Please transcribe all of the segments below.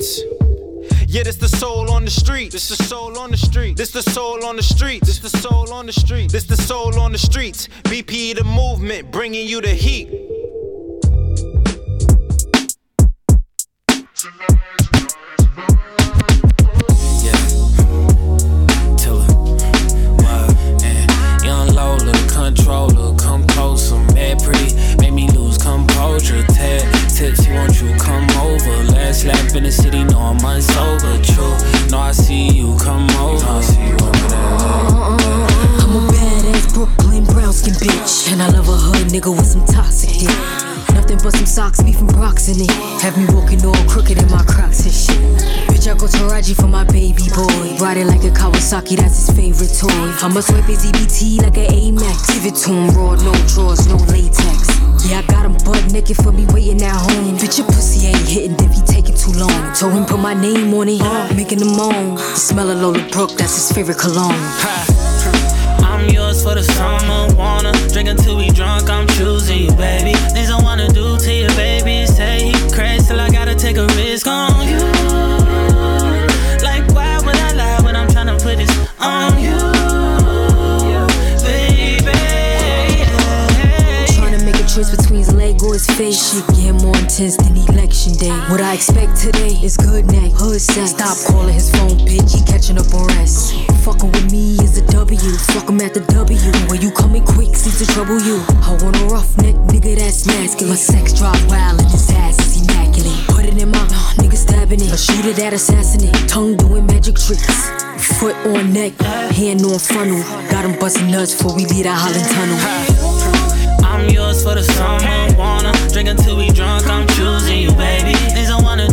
streets. Yeah, this the soul on the street. This the soul on the street. This the soul on the street. This the soul on the street. This the soul on the streets. BP the movement, bringing you the heat. Beef and it. Have me walking all crooked in my Crocs and shit. Bitch, I go to Raji for my baby boy. Ride it like a Kawasaki, that's his favorite toy. I'ma swipe his EBT like an Amex. Give it to him raw, no drawers, no latex. Yeah, I got him butt naked for me waiting at home. Bitch, your pussy ain't hitting if he taking too long. Told him put my name on it, making him moan. The smell of Lola Brooke, that's his favorite cologne. I'm yours for the summer, wanna drink until we drunk. I'm choosing you, baby. Face. Shit get more intense than election day. What I expect today is good neck, hood sex. Stop calling his phone, bitch. He catching up on rest. Fucking with me is a W. Fuck him at the W. When you coming quick, seems to trouble you. I want a rough neck nigga that's masculine. My sex drive wild and his ass is immaculate. Put it in my uh, nigga stabbing it. A shooter that assassinate. Tongue doing magic tricks. Foot on neck, hand on funnel. Got him busting nuts before we leave that Holland tunnel. I'm yours for the summer. Wanna drink until we drunk. I'm choosing you, baby. Things I wanna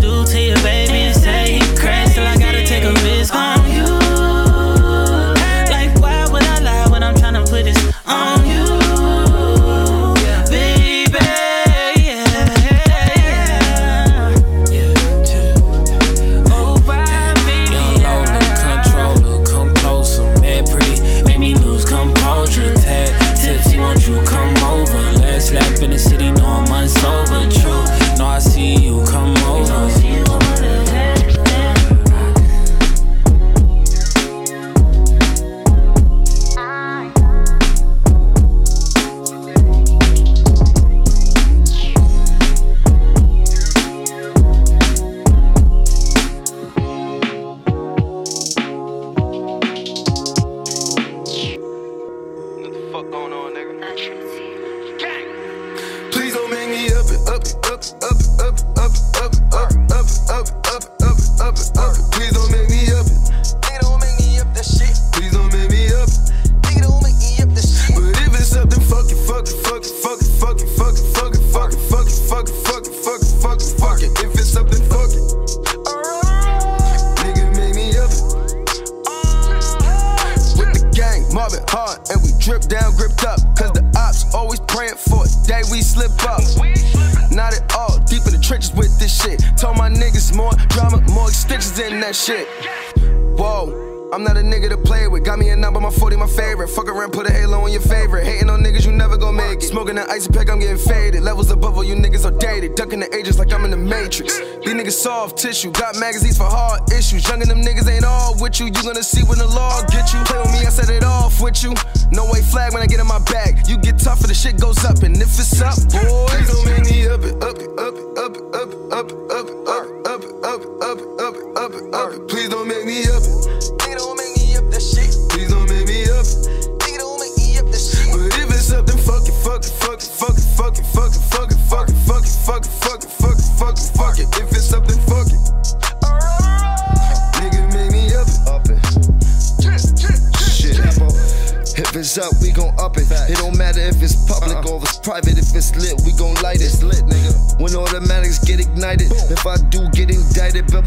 shit. Whoa. I'm not a nigga to play with. Got me a number, my 40, my favorite. Fuck around, put a halo on your favorite. Hating on niggas, you never gon' make it. Smoking an icy pack, I'm getting faded. Levels above all you niggas are dated. Ducking the ages like I'm in the matrix. These niggas soft tissue. Got magazines for hard issues. Young and them niggas ain't all with you. You gonna see when the law get you. Play with me, I set it off with you. No way flag when I get in my back. You get tougher, the shit goes up. And if it's up, boy. up it, up it. Private. If it's lit, we gon' light it. It's lit, nigga. When automatics get ignited. If I do get indicted, bet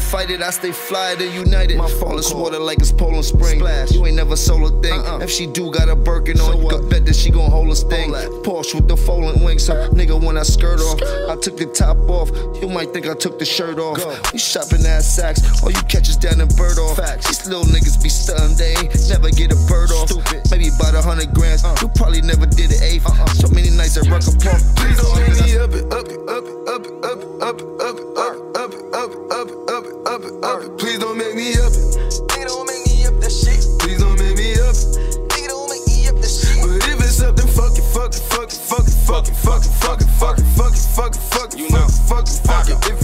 my lawyer he gon' fight it. I stay fly than United. My phone is water like it's Poland Spring. Splash. You ain't never sold a thing. Uh-uh. If she do got a Birkin so on, you can bet that she gon' hold a sting. Porsche with the folding wings. So nigga, when I skirt off, I took the top off. You might think I took the shirt off. Go. We shopping ass sacks. All you catches down in bird off. Facts. These little niggas be stunned. They ain't never get a bird off. Stupid. Maybe about a hundred grand. Uh. You probably never did an eighth. Uh-uh. So many nights at Rucker Park. Please don't make me up it, up it, up it, up it, up it, up it, up it, fuck it, fuck it, fuck it, fuck it, fuck it, fuck it, fuck it, you know, fuck it, fuck it. If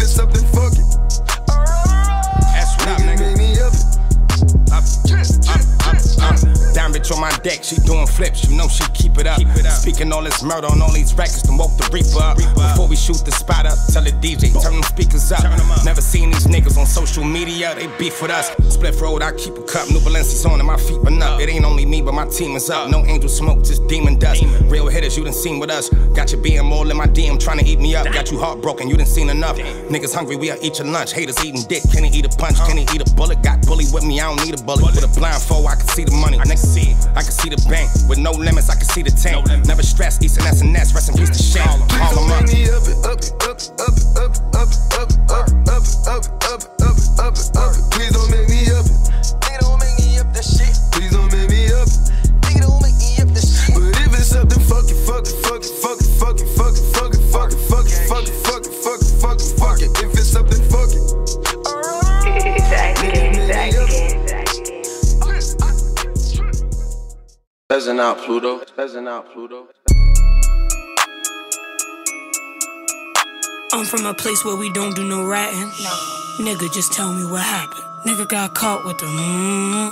on my deck, she doing flips, you know she keep it up. Keep it up. Speaking all this murder on all these records, then woke the reaper up. Reaper. Before we shoot the spot up, tell the DJ, turn them speakers up. Turn 'em up. Never seen these niggas on social media, they beef with us. Split road, I keep a cup, new Balenci's on and my feet been up. It ain't only me, but my team is up. No angel smoke, just demon dust. Demon. Real hitters, you done seen with us. Got you being more in my DM, trying to eat me up. Got you heartbroken, you done seen enough. Niggas hungry, we are eat your lunch. Haters eating dick, can he eat a punch? Can he eat a bullet? Got bully with me, I don't need a bullet. With a blindfold, I can see the money. I can see it. I can see the bank with no limits. I can see the tank. Never stress. East and S and S. Rest in peace to. Please Call them up. up up up up up up up up up up up up up up Peasant out, Pluto. Peasant out, Pluto. I'm from a place where we don't do no ratting. Nigga, just tell me what happened. Nigga got caught with the mmm.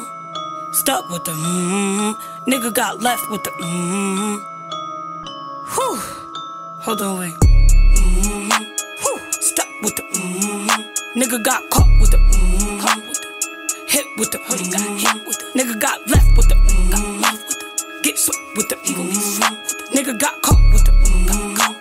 Stuck with the mmm. Nigga got left with the mmm. Whew. Hold on, wait. Mm, whew. Stuck with the mmm. Nigga got caught with the mmm. Caught with the hit with the hoodie. Got hit with the nigga got left with the get swept with the mm. Get swept with the nigga got caught with the mm. Caught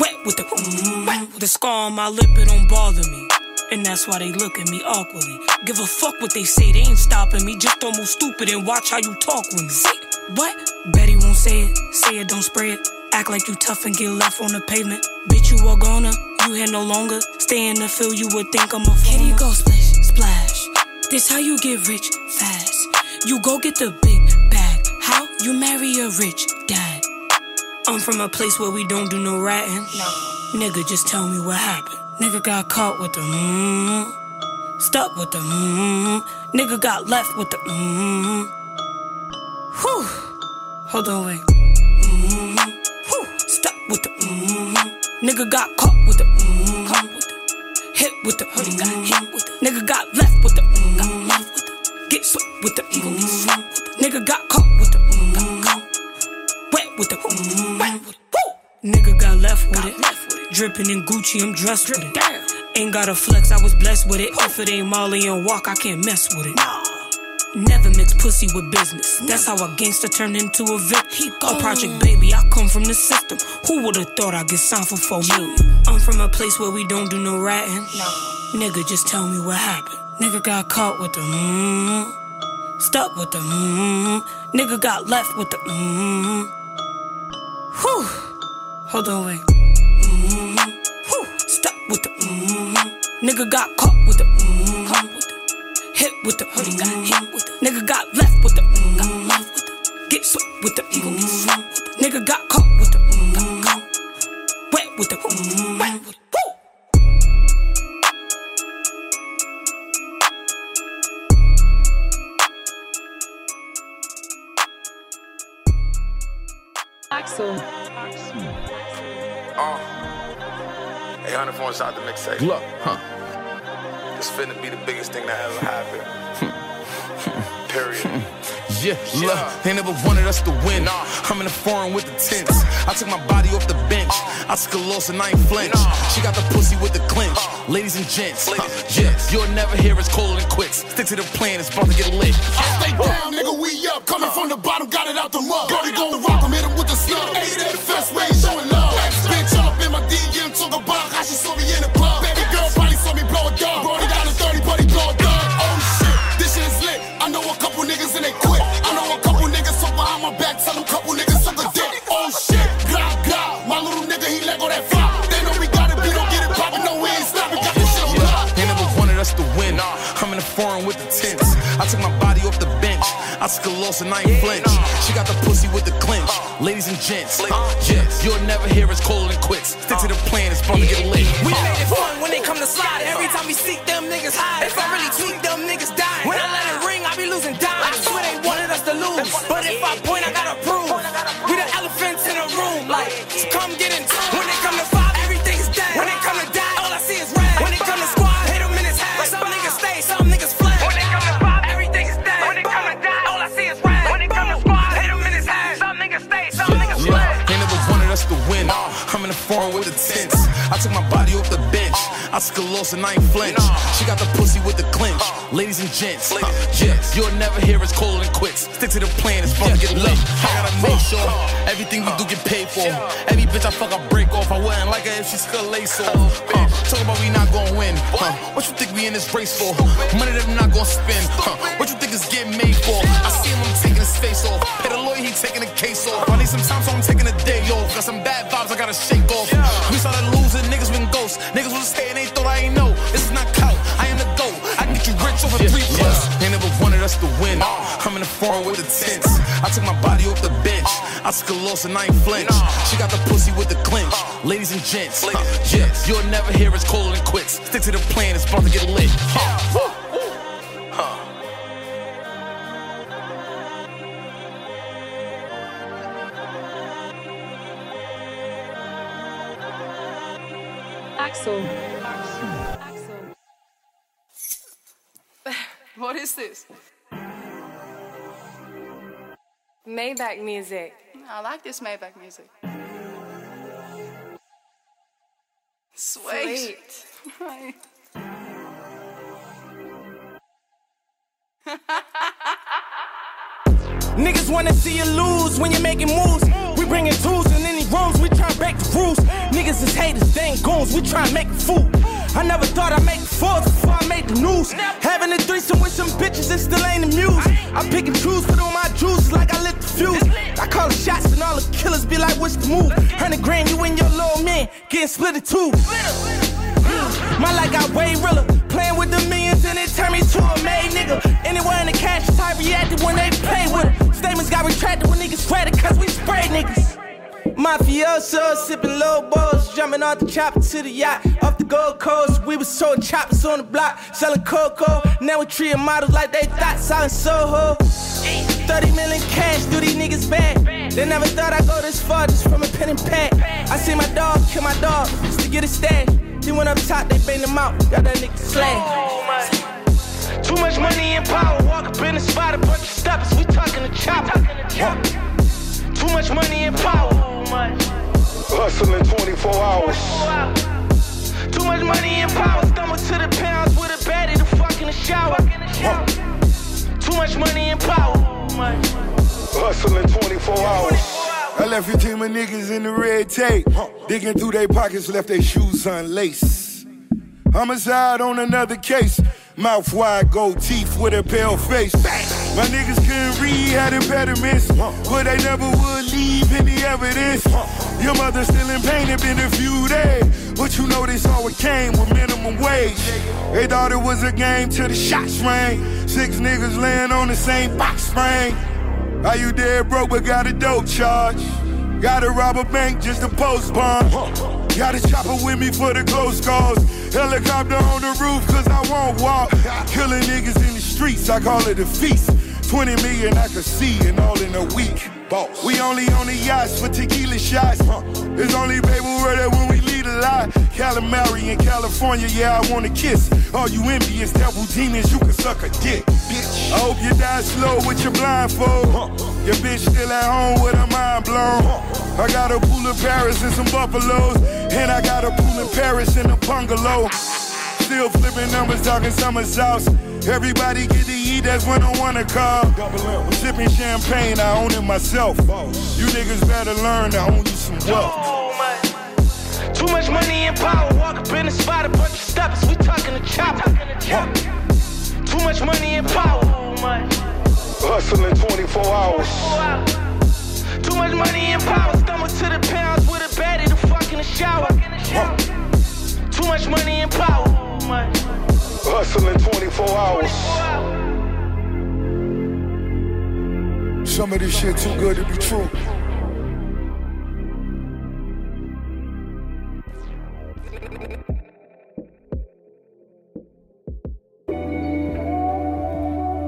wet with the mm, wet the scar on my lip, it don't bother me. And that's why they look at me awkwardly. Give a fuck what they say, they ain't stopping me. Just don't move stupid and watch how you talk with me. Say, what? Betty won't say it, say it, don't spray it. Act like you tough and get left on the pavement. Bitch, you are gonna, you here no longer. Stay in the field, you would think I'm a fool. Here you go, splish, splash. This how you get rich fast. You go get the big? You marry a rich dad. I'm from a place where we don't do no ratting. Nigga, just tell me what happened. Nigga got caught with the mmm. Stuck with the mmm. Nigga got left with the mmm. Whew. Hold on, wait. Mm, whew. Stuck with the mmm. Nigga got caught with the mmm. Caught with the hit with the hoodie. Got hit with the nigga got left with the mm. Got left with the get swept with the mm. Get swept with the nigga got caught with with the mm. with it. Woo. Nigga got left with it. Dripping in Gucci, I'm dressed with it. Ain't got a flex, I was blessed with it. If it ain't Molly and walk, I can't mess with it. Nah. Never mix pussy with business. That's how a gangster turned into a vic. A project baby, I come from the system. Who would've thought I'd get signed for four million? I'm from a place where we don't do no ratting. Nah. Nigga, just tell me what happened. Nigga got caught with the mmm. Stuck with the mmm. Nigga got left with the mmm. Hold on, wait. Mm, whew. Stuck with the mm, nigga got caught with the mm, caught with the hit with the hoodie. Got hit with the. Nigga got left with the mm, got left with the. Get swept with the mm, get swept with the. Nigga got caught with the mm, got caught. Wet with the mm, wet 800 for inside the mixtape. Look, huh? It's finna be the biggest thing that ever happened. Hmm. Period. Hmm. Yeah, look, they never wanted us to win. I'm in the foreign with the tents. I took my body off the bench. I took a loss and I ain't flinch. She got the pussy with the clinch. Ladies and gents, huh, yeah, you'll never hear us colder than quits. Stick to the plan, it's about to get lit. I Stay down, nigga, we up. Coming from the bottom, got it out the mud. Gotta go rock him, hit him with the snub. Hey, that fast way, showing love. DM, talk about how she saw me in the club. Baby girl probably saw me blow a dub. Brought and I ain't flinch. She got the pussy with the clinch. Ladies and gents, yeah, you'll never hear us than quits. Stick to the plan, it's about to get lit. We made it fun when they come to slide. Every time we seek them niggas high. If I really tweak them niggas die. When I let it ring, I be losing dimes. I swear they wanted us to lose. But if I point, I gotta a loss and I ain't flinch. She got the pussy with the clinch. Ladies and gents, uh, you'll never hear us than quits. Stick to the plan, it's about to get lit. I gotta make sure everything we do get paid for. Every bitch I fuck, I break off. I wouldn't like her if she still lace off. Uh, talk about we not gonna win. Huh? What you think we in this race for? Money that I'm not gonna spend. Huh? What you think is getting made for? I see him, I'm taking his face off. Pay the lawyer, he taking the case off. I need some time, so I'm taking a day off. Got some bad vibes, I gotta shake off. We started losing, niggas been ghosts. Niggas was hating, they rich over three plus. They never wanted us to win. I'm in the foreign with the tents. I took my body off the bench. I took a loss and I ain't flinch. She got the pussy with the clinch. Ladies and gents, uh, yeah, you'll never hear us colder than quits. Stick to the plan, it's about to get lit. Axel. What is this? Maybach music. I like this Maybach music. Sweet. Right. Niggas wanna see you lose when you're making moves. We bringing tools in any rooms, we try break the rules. Niggas is haters, they ain't goons, we try make a fool. I never thought I'd make fours before I made the news. Having a threesome with some bitches, it still ain't the muse. I pick and choose, put on my juices like I lit the fuse. I call the shots and all the killers be like, what's the move? Hundred grand, you and your little man getting split in two. My life got way realer. Playing with the millions and it turned me to a made nigga. Anywhere in the cash type reacted when they play with it. Statements got retracted when niggas read it cause we spray niggas. Mafioso, sipping low balls, jumping off the chopper to the yacht. Off the Gold Coast, we was sold choppers on the block, selling cocoa. Now we treating models like they thought, selling Soho. 30 million cash, do these niggas bad. They never thought I'd go this far just from a pen and pad. I see my dog kill my dog just to get a stash. He went up top, they banged him out, got that nigga slashed. Too much money and power, walk up in the spot, a bunch of steppers, we talking to chopper. Too much money and power. Hustling 24 hours. Too much money and power. Stumble to the pounds with a baddie to fuck in the shower. Too much money and power. Hustling 24 hours. I left your team of niggas in the red tape. Digging through their pockets, left their shoes unlaced. Homicide on another case. Mouth wide, gold teeth with a pale face. My niggas couldn't read, had impediments. But they never would leave any evidence. Your mother still in pain, it been a few days. But you know this it came with minimum wage. They thought it was a game till the shots rang. Six niggas laying on the same box spring. Are you dead broke but got a dope charge? Gotta rob a bank just to post bond. Got a chopper with me for the close calls. Helicopter on the roof cause I won't walk. Killing niggas in the streets, I call it a feast. 20 million I could see and all in a week. Boss. We only on the yachts for tequila shots. It's only paper where that when we leave a lie. Calamari in California, yeah, I wanna kiss. All you envious devil demons, you can suck a dick. Bitch. I hope you die slow with your blindfold. Your bitch still at home with her mind blown. I got a pool of Paris and some buffaloes. And I got a pool in Paris and a bungalow. Still flipping numbers, talking summer sauce. Everybody get to eat, that's when I wanna call. I'm sipping champagne, I own it myself. You niggas better learn to own you some wealth. Too much money and power. Walk up in the spot, a bunch of steppers. We talking to chopper. Too much money and power. Hustling 24 hours. Too much money and power. Stumble to the pounds with a baddie to fuck in the shower. Too much money and power. Hustling 24 hours. Some of this shit too good to be true.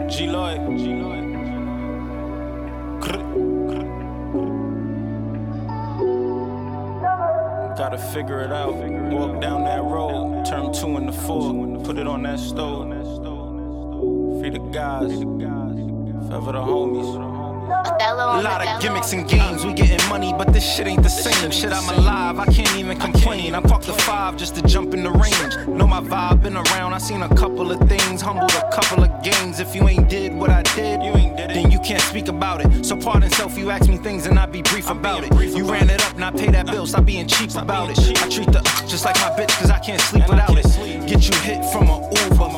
G Lloyd. G Gotta figure it out. Walk down that road, turn two into four, put it on that stove. Free the guys, forever the homies. A lot of gimmicks and games, we getting money, but this shit ain't the same. Shit, I'm alive, I can't even complain. I parked the five just to jump in the range. Know my vibe, been around, I seen a couple of things, humbled a couple of games. If you ain't did what I did, you ain't did it, then you can't speak about it. So pardon self, you ask me things and I be brief about it. You ran it up, not pay that bill, stop being cheap about it. I treat the just like my bitch, cause I can't sleep without it. Get you hit from a Uber.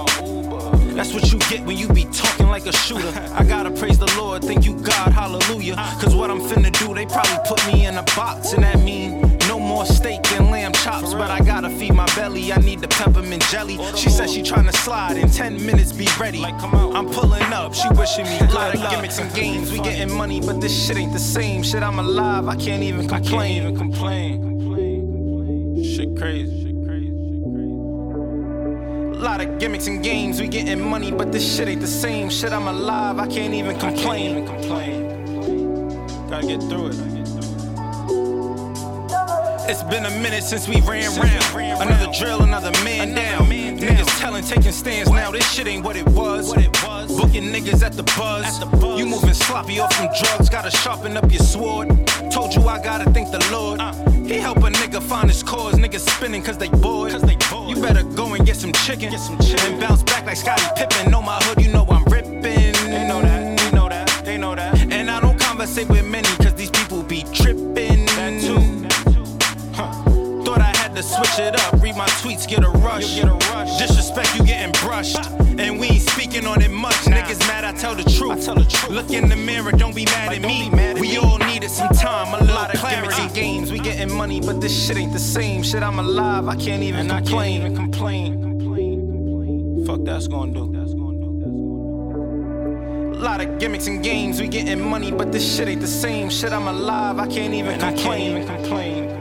That's what you get when you be talking like a shooter. I gotta praise the Lord, thank you God, hallelujah. Cause what I'm finna do, they probably put me in a box, and that mean no more steak and lamb chops. But I gotta feed my belly, I need the peppermint jelly. She said she tryna slide in 10 minutes, be ready. I'm pulling up, she wishing me good luck. Gimmicks and games, we getting money, but this shit ain't the same. Shit, I'm alive, I can't even complain. even complain. Shit crazy. A lot of gimmicks and games, we getting money, but this shit ain't the same. Shit, I'm alive, I can't even complain. Gotta get through it. It's been a minute since we ran round. Another drill, another man down. Niggas telling, taking stands now. This shit ain't what it was. Booking niggas at the buzz. You moving sloppy off some drugs. Gotta sharpen up your sword. Told you I gotta thank the Lord. He help a nigga find his cause. Niggas spinning cause they bored. You better go and get some chicken. And bounce back like Scottie Pippen. Know my hood, you know I'm ripping. They know that, they know that, they know that. And I don't conversate with many cause these people be tripping. To switch it up. Read my tweets, get a rush. Get a rush. Disrespect, you getting brushed. And we ain't speaking on it much. Niggas mad, I tell the truth. I tell the truth. Look in the mirror, don't be mad at me. we all needed some time, a lot of clarity. games, we getting money, but this shit ain't the same. Shit, I'm alive, I can't even complain. Can't even complain. complain Fuck that's gonna do. A lot of gimmicks and games, we getting money, but this shit ain't the same. Shit, I'm alive, I can't even complain. I can't even complain.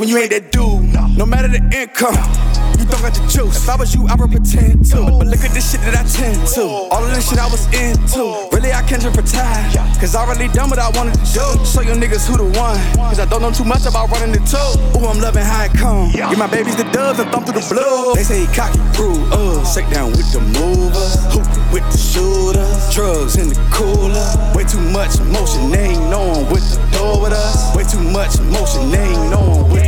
When you ain't that dude. No matter the income, you don't got the juice. If I was you, I would pretend to. But look at this shit that I tend to. All of this shit I was into. Really, I can't just retire. Cause I already done what I wanted to do. Show you niggas who the one. Cause I don't know too much about running the two. Ooh, I'm loving how it come. Give my babies the doves and thumb through the blue. They say he cocky, rude. Uh, shake down with the movers. Hooping with the shooters. Drugs in the cooler. Way too much emotion, They ain't knowing what to do with us. Way too much emotion, They ain't knowing what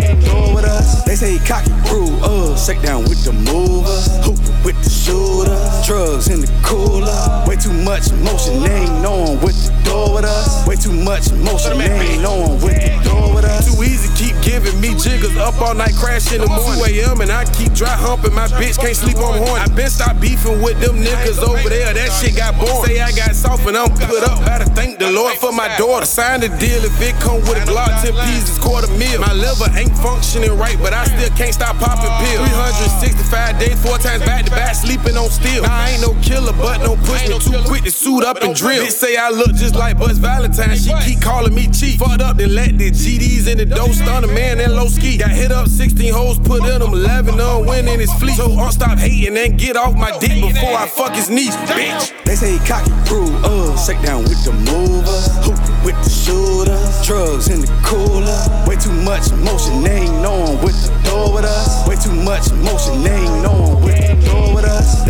say cocky, rude. up. Uh, shake down with the movers. Hooping with the shooter. Drugs in the cooler. Way too much emotion, They ain't knowing what to do with us. Way too much motion. They ain't knowing what to do with us. Too easy, keep giving me jiggers up all night, crash in the morning. 2 a.m. and I keep dry humping. My bitch can't sleep on horn. I been stop beefing with them niggas over there. That shit got boring. Say I got soft and I'm put up. Gotta thank the Lord for my daughter. Sign the deal if it come with a Glock, 10 pieces, quarter mil. My liver ain't functioning right, but I still can't stop popping pills. 365 days, four times back to back, sleeping on steel. Nah, I ain't no killer, but no push me too quick to suit up and drill. Bitch say I look just like Buzz Valentine. She keep calling me cheap. Fucked up, then let the GDs in the dough stun a man and low ski. Got hit up 16 hoes, put in them 11 on win in his fleet. So I'll stop hating and get off my dick before I fuck his niece, bitch. They say he cocky, rude, uh, shake down with the movers, hooping with the shooters, drugs in the cooler. Way too much emotion, they ain't knowing what to do with us. Way too much emotion, they ain't knowing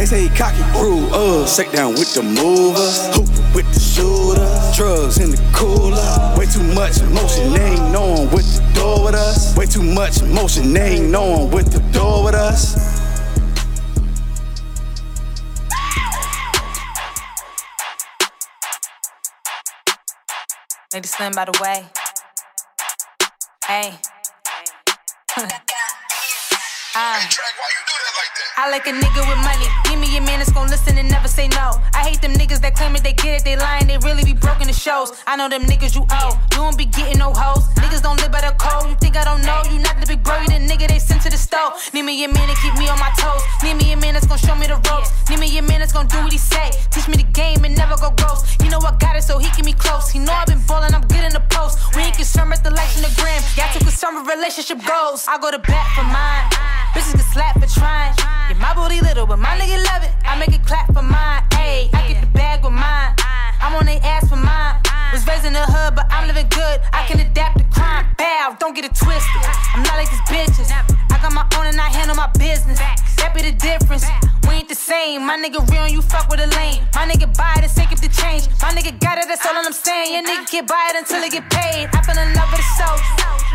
They say he cocky, rude, uh, shake down with the movers, hooping with the shooters, drugs in the cooler. Way too much motion, they ain't knowing what to do with us. Way too much motion, they ain't knowing what to do with us. Lady Slim by the way. Hey. Uh, I like a nigga with money. Give me a man that's gon' listen and never say no. I hate them niggas that claim it, they get it, they lying, they really be broken the shows. I know them niggas you owe. You don't be getting no hoes. Niggas don't live by the code. You think I don't know? You not the big bro, you the nigga they sent to the stove. Need me a man to keep me on my toes. Need me a man that's gon' show me the ropes. Need me a man that's gon' do what he say. Teach me the game and never go gross. You know I got it, so he keep me close. He know I've been ballin', I'm good in the post. We ain't concerned with the likes and the gram. Y'all too concerned with relationship goals. I go to bat for mine. Bitches get slapped for trying. Yeah, my booty little, but my nigga love it. I make it clap for mine. Ayy, I get the bag with mine. I'm on they ass for mine. Was raised in the hood, but I'm living good. I can adapt to crime. Bow, don't get it twisted. I'm not like these bitches. I got my own and I handle my business. Be the difference. We ain't the same. My nigga real you fuck with a lame. My nigga buy it and sake up the change. My nigga got it, that's all I'm saying. Your nigga get buy it until it get paid. I fell in love with a soldier.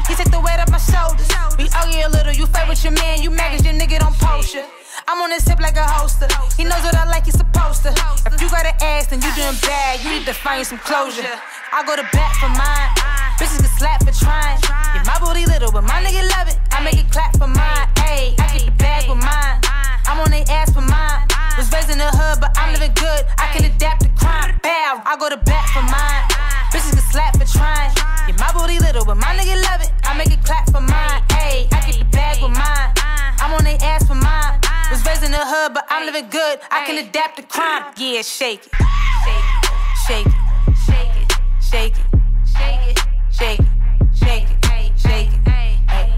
He take the weight off my shoulders. We argue a little, you fight with your man, you mad 'cause your nigga don't post you. I'm on this hip like a holster. He knows what I like, he's supposed to. If you got an ass, then you doing bad. You need to find some closure. I go to bat for mine. Bitches get slapped for trying. Yeah, my booty little, but my nigga love it. I make it clap for mine. Ayy, I get the bag with mine. I'm on they ass for mine. Was raised in the hood, but I'm living good. I can adapt to crime. Bow, I go to bat for mine. Bitches get slapped for trying. Yeah, my booty little, but my nigga love it. I make it clap for mine. Ayy, I get the bag with mine. I'm on they ass for mine. Was raised in the hood, but I'm living good. I can adapt to crime. Yeah, shake it. Shake it. Shake it. Shake it. Shake it. Shake it. Shake it, shake it, shake it, ay,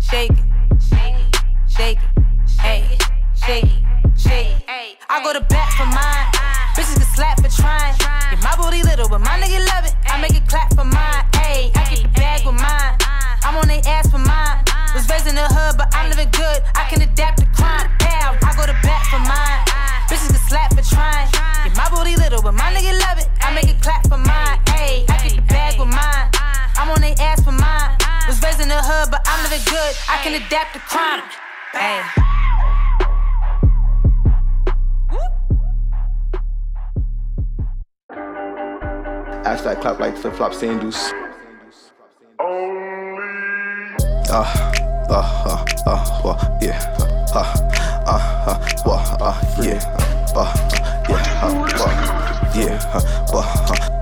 shake it, shake it, shake it, ay, shake it, shake it. I go to bat for mine. Bitches get slapped for trying. Yeah, my booty little, but my nigga love it. I make it clap for mine. Ayy, I get the bag with mine. I'm on they ass for mine. Was raised in the hood, but I'm living good. I can adapt to crime. Pow, I go to bat for mine. Bitches get slapped for trying. Yeah, my booty little, but my nigga love it. I make it clap for mine. Ayy, I get the bag with mine. I'm on they ass for mine. Was raised in the hood, but I'm living good. I can adapt to crime. Ayy. Ash that clap like flip flop sandals. Uh, uh, uh, uh, well, yeah. Uh, uh, uh, well, uh, yeah. Uh, uh, yeah, uh, well, yeah. Uh, well, uh, uh, well, uh, well,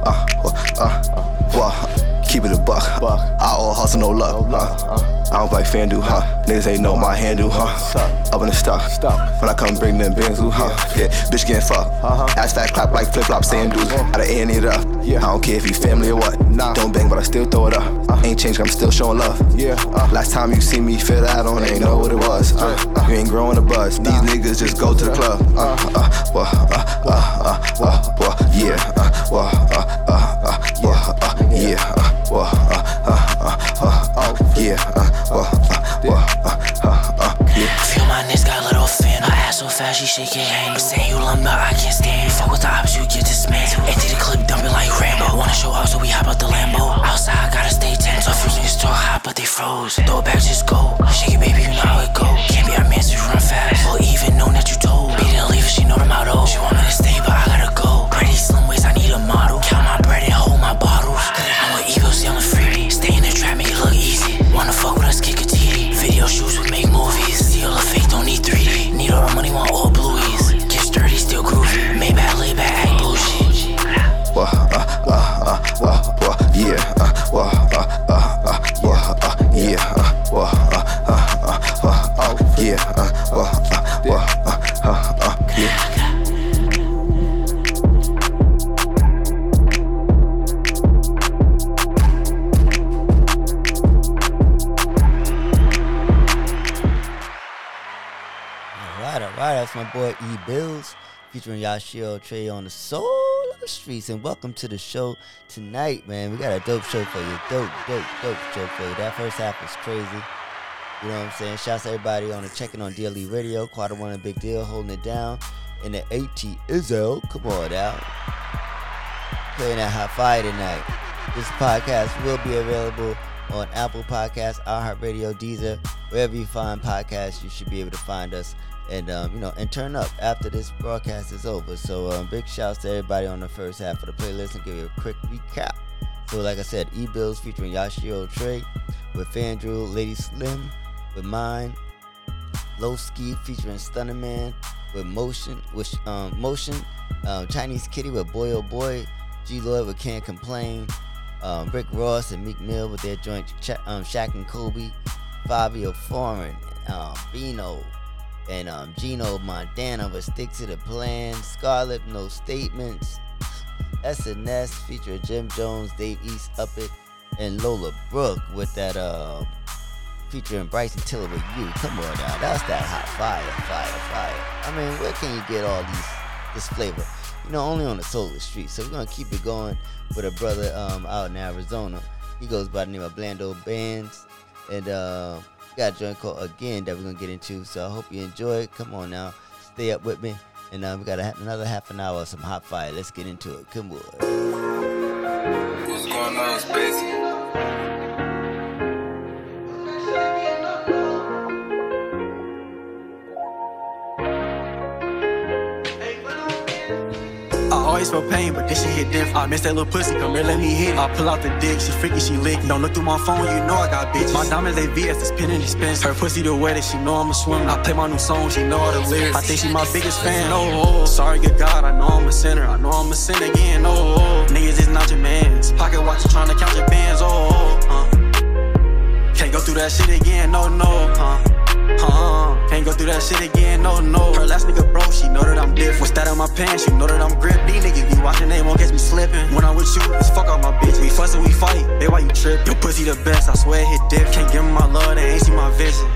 keep it a buck. I all hustle, no luck. Uh, I don't play FanDuel, huh? Niggas ain't know my handle, huh? Up in the stuff. When I come bring them bands, huh? Yeah, bitch getting fucked. Ass fat clap like flip flop sandals. I done and it up. I don't care if you family or what. Don't bang, but I still throw it up. Ain't changed, I'm still showing love. Yeah. Last time you see me fit out on, ain't know what it was. Uh, you ain't growing a buzz. These niggas just go to the club. Uh, uh, uh, uh, uh, yeah. Uh, uh, uh, uh, uh, yeah. Uh, yeah. Yeah. Feel my niggas got lit off fan. Her ass so fast, she shake your hand. Saying you lumber, I can't stand. Fuck with the ops, you get dismantled. Empty the clip, dumping like Rambo. Wanna show off, so we hop out the Lambo. Outside, gotta stay tense. Off you niggas talk hot, but they froze. Throw it back, just go. Shake it, baby, you know how it go. Can't be our man, so run fast. Or even know that you told. Beat and leave, she know the motto. She want me to stay, but I gotta featuring Yashio Trey on the Soul of the Streets. And welcome to the show tonight, man. We got a dope show for you. Dope, dope, dope show for you. That first half was crazy. You know what I'm saying? Shouts to everybody on the checking on DLE Radio. Quarter one a big deal, holding it down. And the AT Izzo, come on out. Playing that hot fire tonight. This podcast will be available on Apple Podcasts, iHeartRadio, Deezer, wherever you find podcasts, you should be able to find us and um, you know and turn up after this broadcast is over. So um, big shouts to everybody on the first half of the playlist and give you a quick recap. So like I said, E Bills featuring Yashio Trey with FanDuel, Lady Slim with mine, Low Ski featuring Stunner Man with Motion with um, Motion, um, Chinese Kitty with Boy Oh Boy, G Lloyd with Can't Complain, um, Rick Ross and Meek Mill with their joint Ch- um, Shaq and Kobe, Fabio Foreign, um, Bino, and um, Gino Montana with Stick to the Plan, Scarlet No Statements, SNS featuring Jim Jones, Dave East, Up It, and Lola Brooke with that uh, featuring Bryson Tiller with you. Come on now, that's that hot fire, fire, fire. I mean, where can you get all these this flavor? You know, only on the Solar Street. So we're gonna keep it going with a brother um, out in Arizona. He goes by the name of Blando Bands, and uh, got a joint called Again that we're gonna get into. So I hope you enjoy it. Come on now, stay up with me, and uh, we got a, another half an hour of some hot fire. Let's get into it. Come on. What's going on, Spacey? Always feel pain, but this shit hit different. I miss that little pussy, come here, let me hit. it. I pull out the dick, she freaky, she lick. Don't look through my phone, you know I got bitches. My diamonds, they VS, it's pin and expense. Her pussy the way that she know I'm a swimmer. I play my new song, she know all the lyrics. I think she my biggest fan. Oh, oh, sorry, good God, I know I'm a sinner. I know I'm a sin again. Oh, oh, niggas is not your mans. Pocket watch, you trying to count your bands. Oh, oh, uh. Can't go through that shit again. No, no, huh. Huh, can't go through that shit again, no, no. Her last nigga broke, she know that I'm different. What's that on my pants? You know that I'm grip. These niggas be watching, they won't catch me slipping. When I'm with you, it's fuck all my bitch. We fuss and we fight, they why you trip. Your pussy the best, I swear it hit dick. Can't give 'em my love, they ain't see my vision.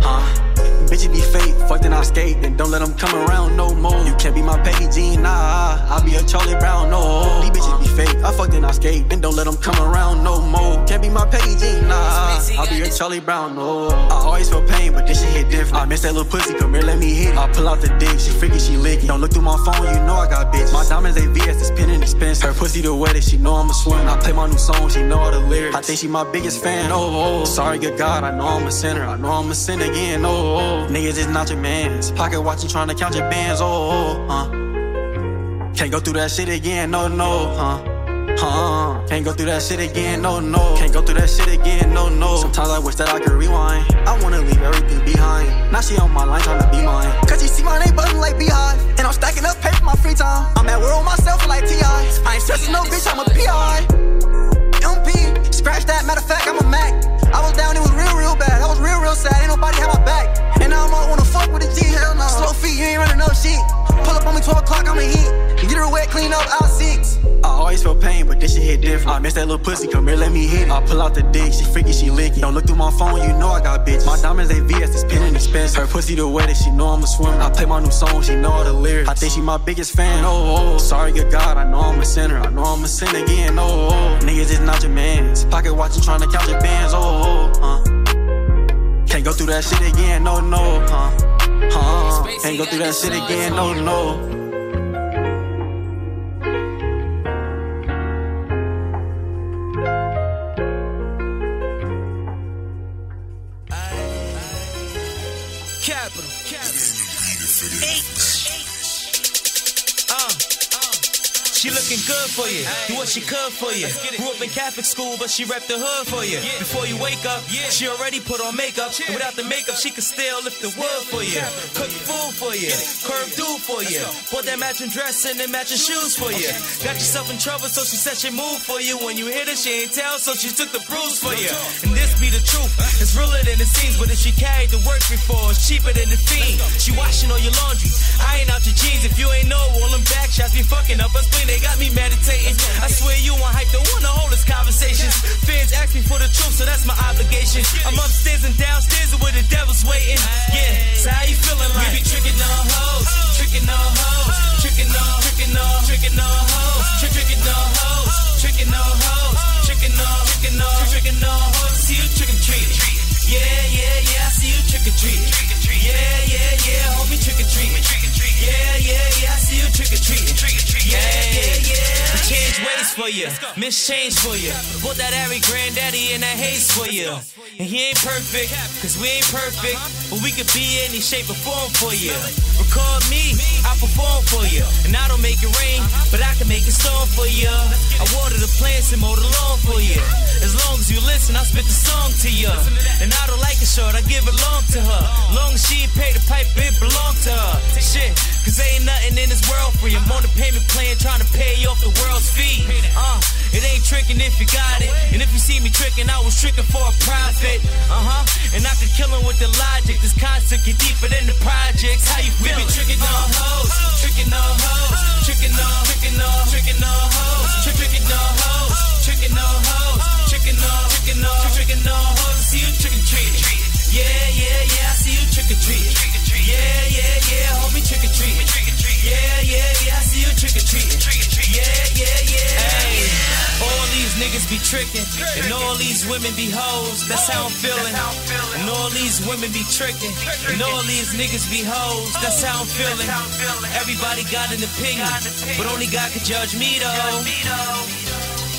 Huh? Bitches be fake, fuck then I skate, then don't let them come around no more. You can't be my Jean, nah, I'll be a Charlie Brown, no. These bitches be fake, I fuck then I skate, then don't let them come around no more. Can't be my Jean, nah, I'll be a Charlie Brown, no. I always feel pain, but this shit hit different. I miss that little pussy, come here, let me hit it. I pull out the dick, she freaky, she lick. Don't look through my phone, you know I got bitch. My diamonds, they VS, it's pinning expense. Her pussy the wettest, she know I'm a swim. I play my new song, she know all the lyrics. I think she my biggest fan, oh, oh, oh. Sorry, good God, I know I'm a sinner, I know I'm a sin again, oh, oh. oh. Niggas is not your mans. Pocket watching, trying to count your bands, oh, oh, uh. Can't go through that shit again, no, no, huh. Huh, can't go through that shit again, no, no. Can't go through that shit again, no, no. Sometimes I wish that I could rewind. I wanna leave everything behind. Now she on my line trying to be mine. Cause you see my name button like Beehive. And I'm stacking up paper my free time. I'm at work on myself like T.I. I ain't stressing no bitch, I'm a P.I. MP, scratch that, matter of fact, I'm a Mac. I was down, it was real, real bad. I was real, real sad, ain't nobody had my back. And I'm all wanna fuck with a G, hell no. Slow feet, you ain't running up shit. Pull up on me 12 o'clock, I'm a hit. Get her wet, clean up, out six. I always feel pain, but this shit hit different. I miss that little pussy, come here, let me hit it. I pull out the dick, she freaky, she licky. Don't look through my phone, you know I got bitches. My diamonds, they VS, it's pinning expensive. Her pussy the wettest, she know I'm a swimmer. I play my new song, she know all the lyrics. I think she my biggest fan, oh, oh. oh. Sorry, good God, I know I'm a sinner. I know I'm a sin again, oh, oh. oh. Niggas is not your mans. Pocket watching, trying to count your bands, oh, oh, uh. Can't go through that shit again, no, no, huh? Huh? Can't go through that shit again, no, no. Good for you. Do what she could for you. Grew up in Catholic school, but she repped the hood for you. Before you wake up, she already put on makeup. And without the makeup, she could still lift the wood for you. Cook food for you. Curve dude for you. Bought that matching dress and then matching shoes for you. Got yourself in trouble, so she said she moved for you. When you hit her, she ain't tell, so she took the bruise for you. And this be the truth. It's realer than it seems, but if she carried the work before, it's cheaper than the fiend. She washing all your laundry. I ain't out your jeans. If you ain't know, all them back shots be fucking up her spleen. They got me meditating. I swear you want hype, don't wanna hold this conversations. Fans ask me for the truth, so that's my obligation. I'm upstairs and downstairs where the devil's waiting. Yeah, so how you feeling like? We be tricking on hoes, tricking on hoes, tricking on, tricking on, tricking on hoes, tricking on hoes, tricking on hoes, tricking on, tricking on, tricking on hoes. See you trick and treat. Yeah, yeah, yeah, I see you trick or treat. Yeah, yeah, yeah, homie trick or treat. Yeah, yeah, yeah, I see you trick or treat. Yeah, yeah, yeah. We change ways for you, miss change for you. Bought that Ari granddaddy in that haze for you. And he ain't perfect, cause we ain't perfect. Uh-huh. But we could be any shape or form for you. Record me, I perform for you. And I don't make it rain, uh-huh. but I can make it storm for you. I water the plants and mow the lawn for you. As long as you listen, I spit the song to you. And I don't like it short, I give it long to her. Long as she pay the pipe, it belong on the payment plan trying to pay off the world's fee. Uh, it ain't tricking if you got it. And if you see me tricking, I was tricking for a profit. Uh huh. And I could kill him with the logic. This concept get deeper than the projects. How you feel? We be tricking on hoes, tricking on hoes, tricking on, tricking on, tricking on hoes, tricking on hoes, tricking on hoes, tricking on, tricking on, tricking on hoes. See you trick and treat. Yeah, yeah, yeah. I see you trick or treat. Yeah, yeah, yeah. Homie trick or treat. Yeah, yeah, yeah. I see you trick or treat. Yeah, yeah, yeah. Hey, all these niggas be tricking, and all these women be hoes. That's how I'm feeling. And all these women be tricking, and all these niggas be hoes. That's how I'm feeling. Everybody got an opinion, but only God can judge me though.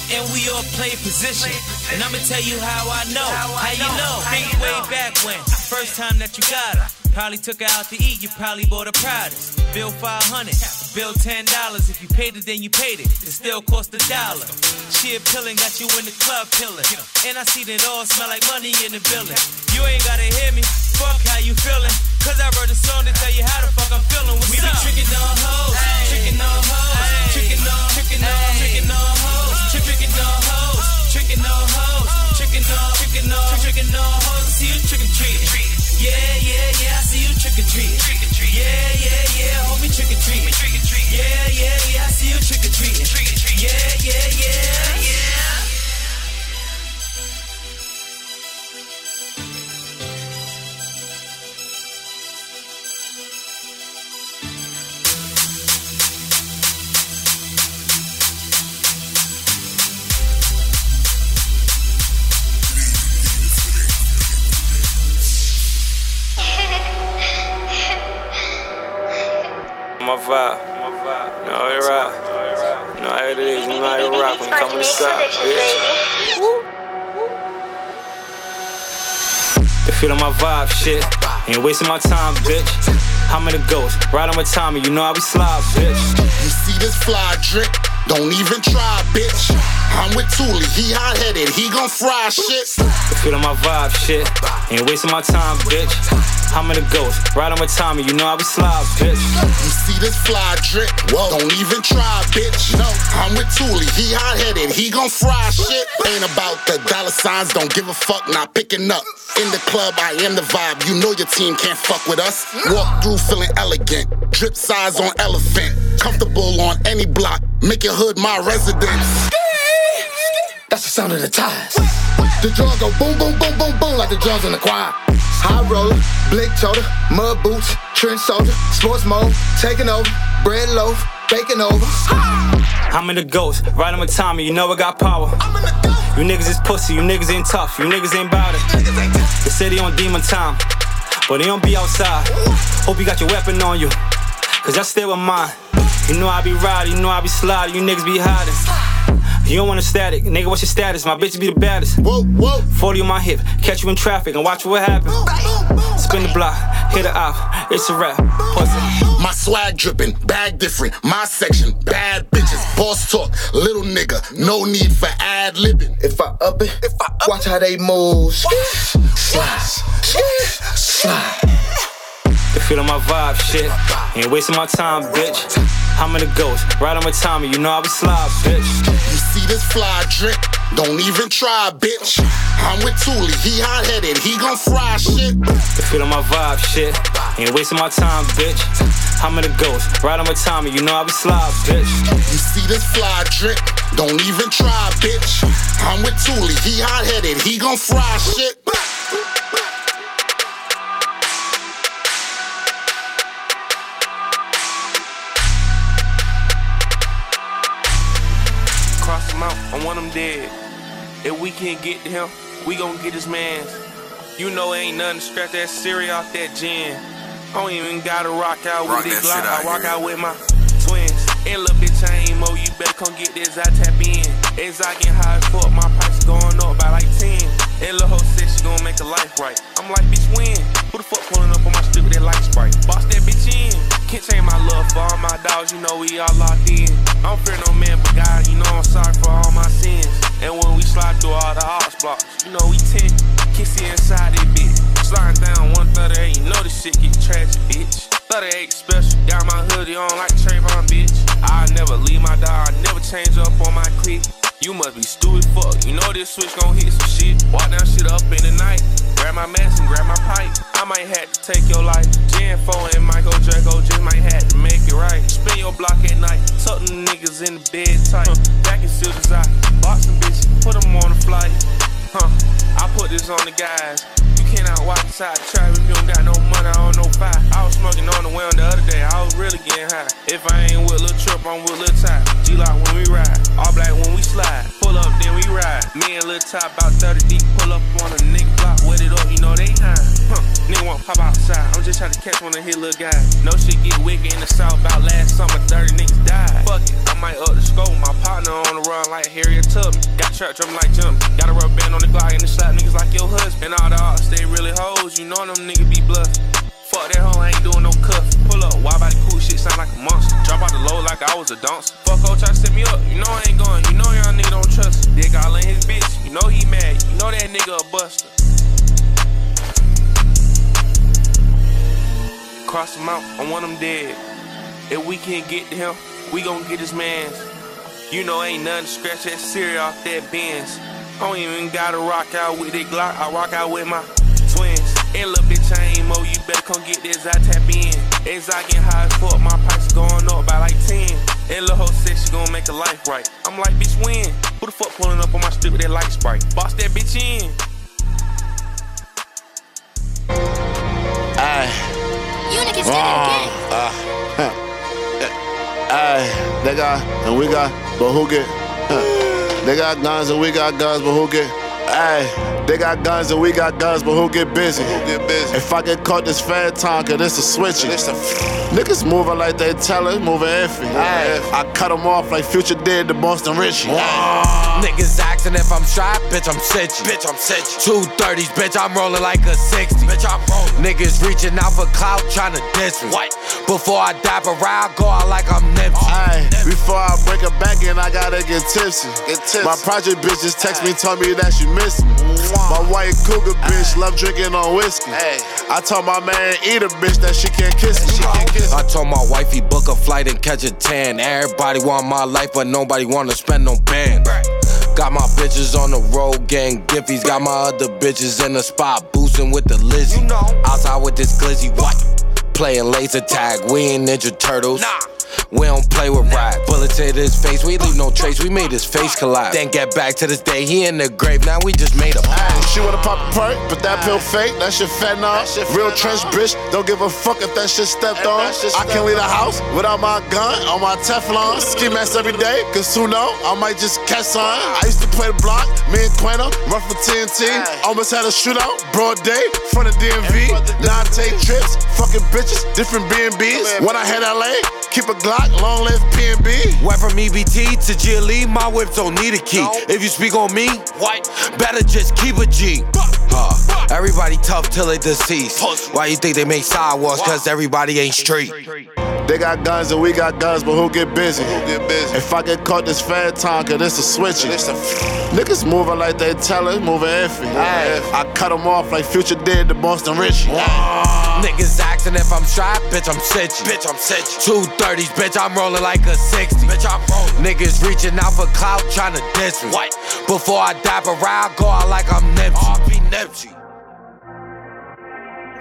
And we all play position. And I'ma tell you how I know. How you know? Way back when. First time that you got her. Probably took her out to eat, you probably bought a Prada's. Bill 500, bill $10. If you paid it, then you paid it. It still cost a dollar. She appealing, got you in the club killing. And I see that all smell like money in the building. You ain't gotta hear me, fuck how you feeling. Cause I wrote a song to tell you how the fuck I'm feeling. What's we up? be tricking on hoes, tricking on hoes, tricking on, tricking on, tricking on hoes, tricking on hoes, tricking on hoes, tricking on, tricking on, tricking on hoes. See you trick and treat. Yeah, yeah, yeah, I see you trick or treat. Trick or treat. Yeah, yeah, yeah, homie, trick or treat. Trick or treat. Yeah, yeah, yeah, I see you trick or treat. Trick or treat. Yeah, yeah, yeah, yeah. Vibe. You know how it rock. You know how it is. You know how it rock when you come on the side, bitch. They feeling my vibe, shit. Ain't wasting my time, bitch. I'm in the ghost, right on my Tommy, you know how we slide, bitch. You see this fly drip? Don't even try, bitch. I'm with Thule, he hot headed, he gon' fry shit. They feeling my vibe, shit. Ain't wasting my time, bitch. I'm in the ghost, right on my Tommy, you know how we slide, bitch. You see this fly drip? Whoa. Don't even try, bitch. No, I'm with Thule, he hot headed, he gon' fry shit. Ain't about the dollar signs, don't give a fuck, not picking up. In the club, I am the vibe. You know your team can't fuck with us. Walk through feeling elegant, drip size on elephant, comfortable on any block. Make your hood my residence. That's the sound of the tires. The drums go boom, boom, boom, boom, boom like the drums in the choir. High roller, blick toter, mud boots, trench soldier, sports mode, taking over, bread loaf, baking over. I'm in the ghost, right on my Tommy, you know I got power. You niggas is pussy, you niggas ain't tough, you niggas ain't bout it. The city on demon time, but they don't be outside. Hope you got your weapon on you, cause I stay with mine. You know I be riding, you know I be sliding, you niggas be hiding. You don't want a static, nigga, what's your status? My bitch be the baddest. Whoa, whoa. 40 on my hip, catch you in traffic and watch what happens. Spin the block, hit it off, it's a rap. Pussy. My swag dripping, bag different, my section, bad bitches, boss talk, little nigga, no need for ad libbing. If I up it, if I up watch how they move. Slide, slide. They feeling my vibe, shit. Ain't wasting my time, bitch. I'm in the ghost, right on my Tommy, you know I we slide, bitch. You see this fly drip? Don't even try, bitch. I'm with Thule, he hot headed, he gon' fry shit. They feeling my vibe, shit. Ain't wasting my time, bitch. I'm in the ghost, right on my Tommy, you know I we slide, bitch. You see this fly drip? Don't even try, bitch. I'm with Thule, he hot headed, he gon' fry shit. Want him dead. If we can't get to him, we gon' get his mans. You know ain't nothing to scratch that Siri off that gin. I don't even gotta rock out Rock with this Glock. I rock here. out with my twins. And little bitch, I ain't mo. You better come get this. I tap in. As I get high as fuck, my price is going up by like 10. And little hoe said she gon' make a life right. I'm like, bitch, when? Who the fuck pulling up on my strip with that light sprite? Boss that bitch in. Can't change my love for all my dogs, you know we all locked in. I don't fear no man but God, you know I'm sorry for all my sins. And when we slide through all the ox blocks, you know we 10. Can see inside this bitch. Sliding down 138, you know this shit get tragic, bitch. 38 special, got my hoodie on like Trayvon, bitch. I never leave my dog, I never change up on my clique. You must be stupid fuck, you know this switch gon' hit some shit. Walk down shit up in the night, grab my mask and grab my pipe. I might have to take your life. Jan 4 and Michael Draco just might have to make it right. Spin your block at night, tuck them niggas in the bed tight. Huh. Back in still desire, box some bitches, put them on the flight. Huh, I put this on the guys. You cannot walk inside the trap if you don't got no money, I don't know fire. I was smoking on the way on the other day, high. If I ain't with Lil Trip, I'm with Lil Ty. G-Lock when we ride, all black when we slide. Pull up, then we ride. Me and Lil Ty about 30 deep, pull up on a nigga block, wet it up, you know they high. Huh, nigga wanna pop outside, I'm just trying to catch one of his little guys. No shit get wicked in the south, about last summer, 30 niggas died. Fuck it, I might up the scope, my partner on the run like Harriet Tubman. Got trap drum like Jump, got a rubber band on the Glock and the slap niggas like your husband. And all the odds, they really hoes, you know them niggas be bluff. Fuck that hoe, I ain't doing no cuff. Pull up, why body cool shit sound like a monster. Drop out the low like I was a dunce. Fuck hoe, try to set me up, you know I ain't going. You know y'all nigga don't trust. Dick all in his bitch, you know he mad. You know that nigga a buster. Cross him out, I want him dead. If we can't get to him, we gon' get his mans. You know ain't nothing to scratch that Siri off that Benz. I don't even gotta rock out with that Glock, I rock out with my. And little bitch, I ain't mo, you better come get this, I tap in. As I get high as fuck, my price going up by like 10. And little hoe said she gon' make a life right. I'm like, bitch, when? Who the fuck pulling up on my strip with that light sprite? Boss that bitch in. Aye. You niggas did it Wrong. Uh, huh. Aye, they got and we got, but who get? Huh. They got guns and we got guns, but who get? Aye, they got guns and we got guns, but who get busy? Who get busy? If I get caught this fat time, cause this a switch. Niggas moving like they tell it, moving iffy. Aye, I cut them off like Future did to Boston Richey. Niggas asking if I'm strapped, bitch, I'm sitchy. Bitch, I'm sitchy. Two thirties, bitch, I'm rolling like a 60. Bitch, I'm rolling. Niggas reaching out for clout, trying to diss me. What? Before I dap around, go out like I'm Nipsey. Aye, before I break a back in, I gotta get tipsy. Get tipsy. My project bitch just text me, told me that she miss me. My white cougar bitch love drinking on whiskey. I told my man, eat a bitch that she can't kiss me. She can't kiss me. I told my wifey book a flight and catch a tan. Everybody want my life, but nobody wanna spend no band. Got my bitches on the road, gang giffies. Got my other bitches in the spot, boosting with the Lizzie. Outside with this glizzy, what? Playing laser tag, we ain't Ninja Turtles. We don't play with rap. Bullets hit his face, we leave no trace. We made his face collapse. Then get back to this day, he in the grave. Now we just made a Ay, she wanna pop a perk, but that pill fake, that shit fentanyl. Real trench bitch, don't give a fuck if that shit stepped on. I can't leave the house without my gun on my Teflon. Ski mask every day, cause who know, I might just catch some. I used to play the block, me and Quena, run for TNT. Almost had a shootout, broad day, front of DMV. Now I take trips, fucking bitches, different B&Bs. When I hit LA, keep a Glock, long live PNB. Went from EBT to GLE, my whip don't need a key. If you speak on me, white, better just keep a G. Huh. Everybody tough till they deceased. Why you think they make sidewalks? Cause everybody ain't straight. They got guns and we got guns, but who get busy? Who get busy? If I get caught this fat time, cause this a switch. Niggas moving like they tell it, moving iffy. Aye, I cut them off like Future did to Boston Richey. Niggas asking if I'm strapped, bitch, I'm sitchy. Bitch, I'm sitchy. Two thirties, bitch, I'm rolling like a 60. Bitch, I'm rolling. Niggas reaching out for clout, trying to diss me. What? Before I dap around, go out like I'm Nipsey. RP Nipsey.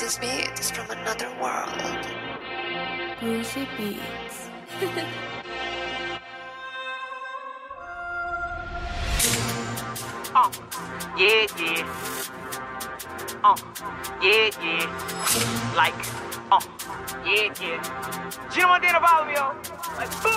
This beat is from another world. Brucey Beats. Uh, yeah, yeah. Uh, yeah, yeah. Like, uh, yeah, yeah. You know what they about me, yo? Like, boom.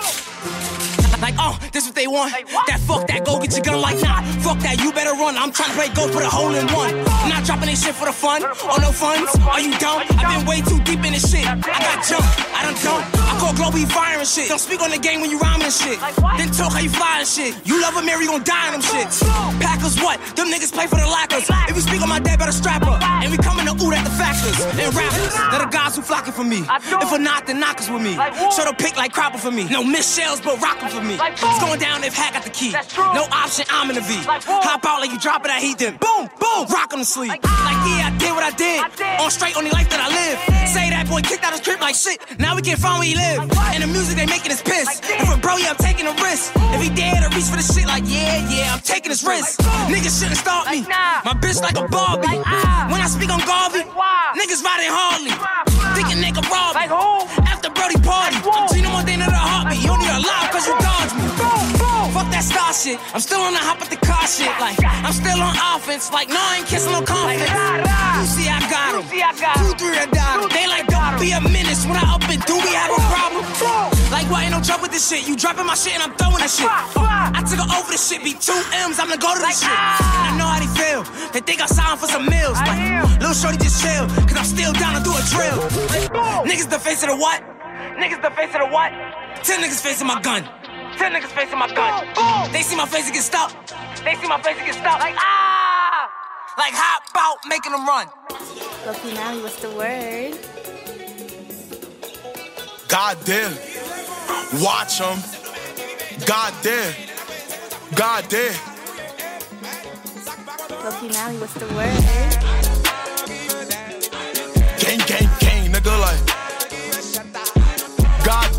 Like, oh, this what they want. that fuck that, go get your gun like nah. Fuck that, you better run. I'm trying to play go put a hole in one. Not dropping this shit for the fun or no funds. Are you dumb? I've been way too deep in this shit. I got jump, I done dump. Call Globey fire and shit. Don't speak on the game when you rhyming and shit. Then talk how you fly and shit. You love a Mary, gon' die in them shits. Packers what? Them niggas play for the lackers. If you speak on my dad, better strap up. And we coming to oot at the factors and rappers. They're the guys who flocking for me. If we're not, then knockers with me. Show the pick like Cropper for me. No miss shells, but rockin' for me. It's going down if Hack got the key. No option, I'm in the V. Hop out like you drop it, I heat them. Boom, boom, rock 'em to sleep. Like, yeah, I did what I did. On straight, only life that I live. Say that boy kicked out his crib like shit. Now we can't find where he live. And the music they making is piss. If a bro, yeah, I'm taking a risk. If he dare to reach for the shit, like, yeah, yeah, I'm taking his risk. Niggas shouldn't stop me. My bitch like a Barbie. When I speak on Garvey, niggas riding Harley. Thinking nigga rob me. After Brody party, Gina Montana the heartbeat. You only alive cause you dodged me. That star shit. I'm still on the hop with the car shit. Like, I'm still on offense. Like, no, I ain't kissing no confidence. You see, I got him. Two, three, I got him. They like, don't be a menace. When I up and do we have a problem? Like, why ain't no jump with this shit? You dropping my shit and I'm throwing that shit. I took her over this shit. Be two M's, I'm gonna go to this shit. And I know how they feel. They think I signed for some meals. But little shorty just chill. Cause I'm still down to do a drill. Niggas the face of the what? Niggas the face of the what? Ten niggas facing my gun. Ten niggas facing my gun. They see my face and get stopped. They see my face and get stopped. Like, ah! Like, hop out, making them run. Loki Mally, what's the word? God damn. Watch them. God damn. God damn. Loki Mally, what's the word? Gang, gang, gang, nigga, like. God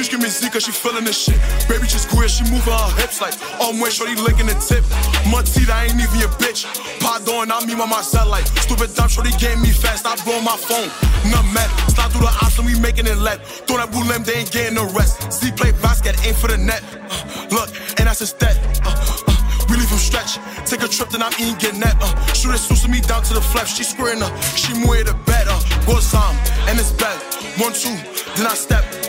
give me Zika cause she feeling this shit. Baby just queer, she moving her hips like oh when shorty licking the tip. Montita I ain't even your bitch. Pardon, I mean by myself like stupid dumb shorty gave me fast. I blow my phone. None met. Slide through the option, we making it let. Throw that blue limb, they ain't getting no rest. Z play basket, aim for the net. Uh, look, and that's stat. Uh, uh, we leave him stretch. Take a trip, then I'm eating, get net. Uh, shoot it, suits me down to the flesh. She squaring up, she move the better. Uh, go some, and it's bad. One, two, then I step.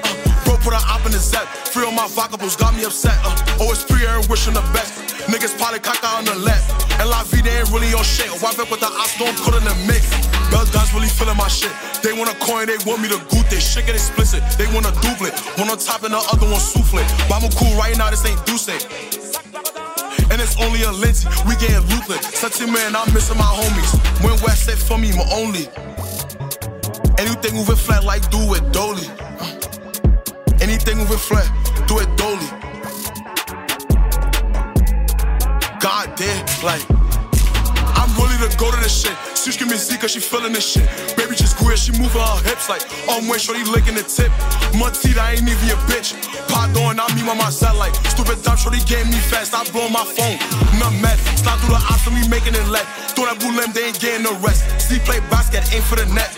Put an op in the zap. Free on my vocables, got me upset. Uh, always free and wishing the best. Niggas probably caca on the left. And Vida ain't really your shit. Wipe up with the ops, don't put in the mix. Bell guns really feeling my shit. They want a coin, they want me to goot it. Shit get explicit. They want a duplet. One on top and the other one souffle. But I'm cool right now, this ain't Duce. And it's only a Lindsay, we getting ruthless. Such a man, I'm missing my homies. When West said for me, my only. Anything moving flat like do it dolly. Anything moving flat, do it dolly. God damn, like I'm really to go to this shit. She's giving me Z cause she feeling this shit. Baby just queer, she moving her hips like oh when shorty licking the tip. Montita ain't even a bitch. Pardon, I mean by myself like stupid dumb shorty gave me fast. I blow my phone. None met. Slide through the option, we making it let. Throw that blue limb, they ain't getting no rest. Z play basket, aim for the net.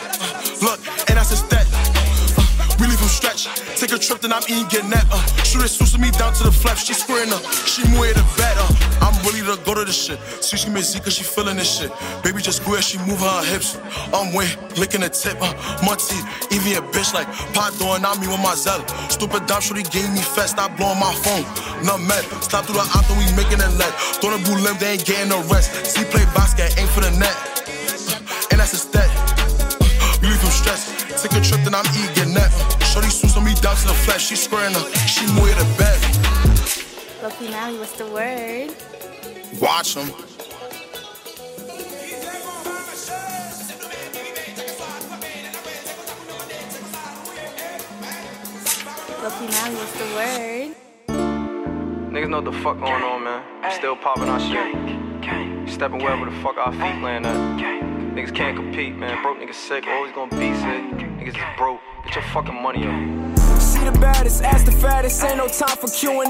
Look, and that's a stat. Take a trip, then I'm eating, get net. Uh, shoot it, me down to the flesh. She squaring up, she move the bed. Uh, I'm really to go to this shit. See, she Z cause she feeling this shit. Baby just queer, she moving her hips. I'm way, licking the tip. Uh, teeth, even a bitch like pot doing on me with my zealot. Stupid dumb shorty gave me fast, Stop blowing my phone. None met. Stop through the option, we making it let. Throw the blue limb, they ain't getting no rest. See, play basket, aim for the net. And that's a stat. You leave stressed. Take a trip, then I'm eating that. Shorty suits on me down to the flesh. She squaring up, she move the bed. Loki Mally, what's the word? Watch him. Loki Mally, what's the word? Niggas know what the fuck going on, man. Still popping our shit. Stepping wherever the fuck our feet land at. Niggas can't compete, man. Broke niggas sick, always gonna be sick. Niggas is broke. Get your fucking money up. The baddest, ask the fattest, ain't no time for Q&A.